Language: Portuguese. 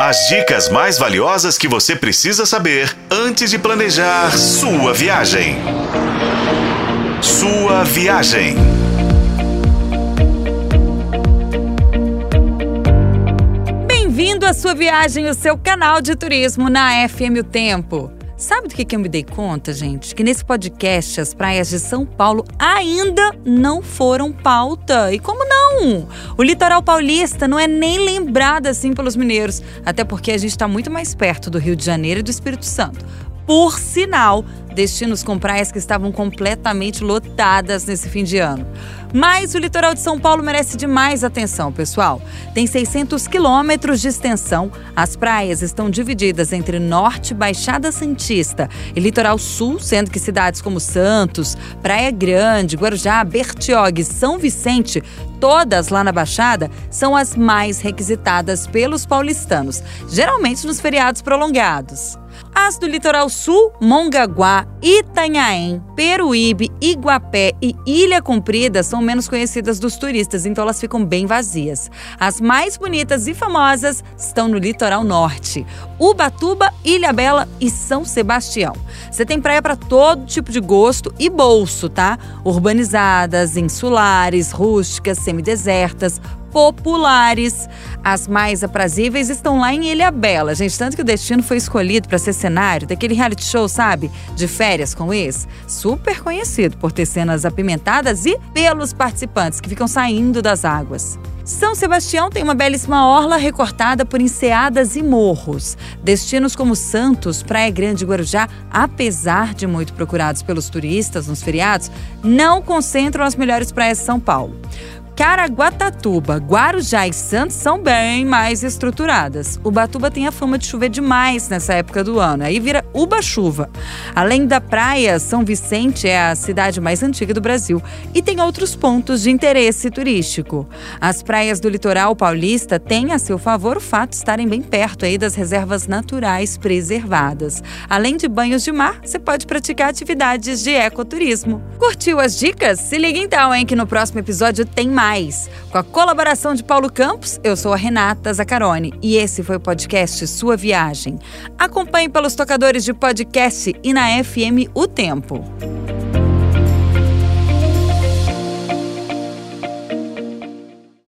As dicas mais valiosas que você precisa saber antes de planejar sua viagem. Sua viagem. Bem-vindo à sua viagem, o seu canal de turismo na FM O Tempo. Sabe do que, que eu me dei conta, gente? Que nesse podcast as praias de São Paulo ainda não foram pauta. E como não? O litoral paulista não é nem lembrado assim pelos mineiros, até porque a gente está muito mais perto do Rio de Janeiro e do Espírito Santo. Por sinal, destinos com praias que estavam completamente lotadas nesse fim de ano. Mas o litoral de São Paulo merece demais atenção, pessoal. Tem 600 quilômetros de extensão. As praias estão divididas entre Norte, Baixada Santista e Litoral Sul, sendo que cidades como Santos, Praia Grande, Guarujá, Bertioga e São Vicente, todas lá na Baixada, são as mais requisitadas pelos paulistanos, geralmente nos feriados prolongados. As do litoral sul, Mongaguá, Itanhaém, Peruíbe, Iguapé e Ilha Comprida são menos conhecidas dos turistas, então elas ficam bem vazias. As mais bonitas e famosas estão no litoral norte, Ubatuba, Ilha Bela e São Sebastião. Você tem praia para todo tipo de gosto e bolso, tá? Urbanizadas, insulares, rústicas, semidesertas, populares. As mais aprazíveis estão lá em Ilha Bela, gente. Tanto que o destino foi escolhido para ser cenário daquele reality show, sabe? De férias com ex. Super conhecido por ter cenas apimentadas e pelos participantes que ficam saindo das águas. São Sebastião tem uma belíssima orla recortada por enseadas e morros. Destinos como Santos, Praia Grande e Guarujá, apesar de muito procurados pelos turistas nos feriados, não concentram as melhores praias de São Paulo. Caraguatatuba, Guarujá e Santos são bem mais estruturadas. Ubatuba tem a fama de chover demais nessa época do ano, aí vira Uba-chuva. Além da praia, São Vicente é a cidade mais antiga do Brasil e tem outros pontos de interesse turístico. As praias do litoral paulista têm a seu favor o fato de estarem bem perto aí das reservas naturais preservadas. Além de banhos de mar, você pode praticar atividades de ecoturismo. Curtiu as dicas? Se liga então, hein, que no próximo episódio tem mais mais. Com a colaboração de Paulo Campos, eu sou a Renata Zacarone e esse foi o podcast Sua Viagem. Acompanhe pelos tocadores de podcast e na FM O Tempo.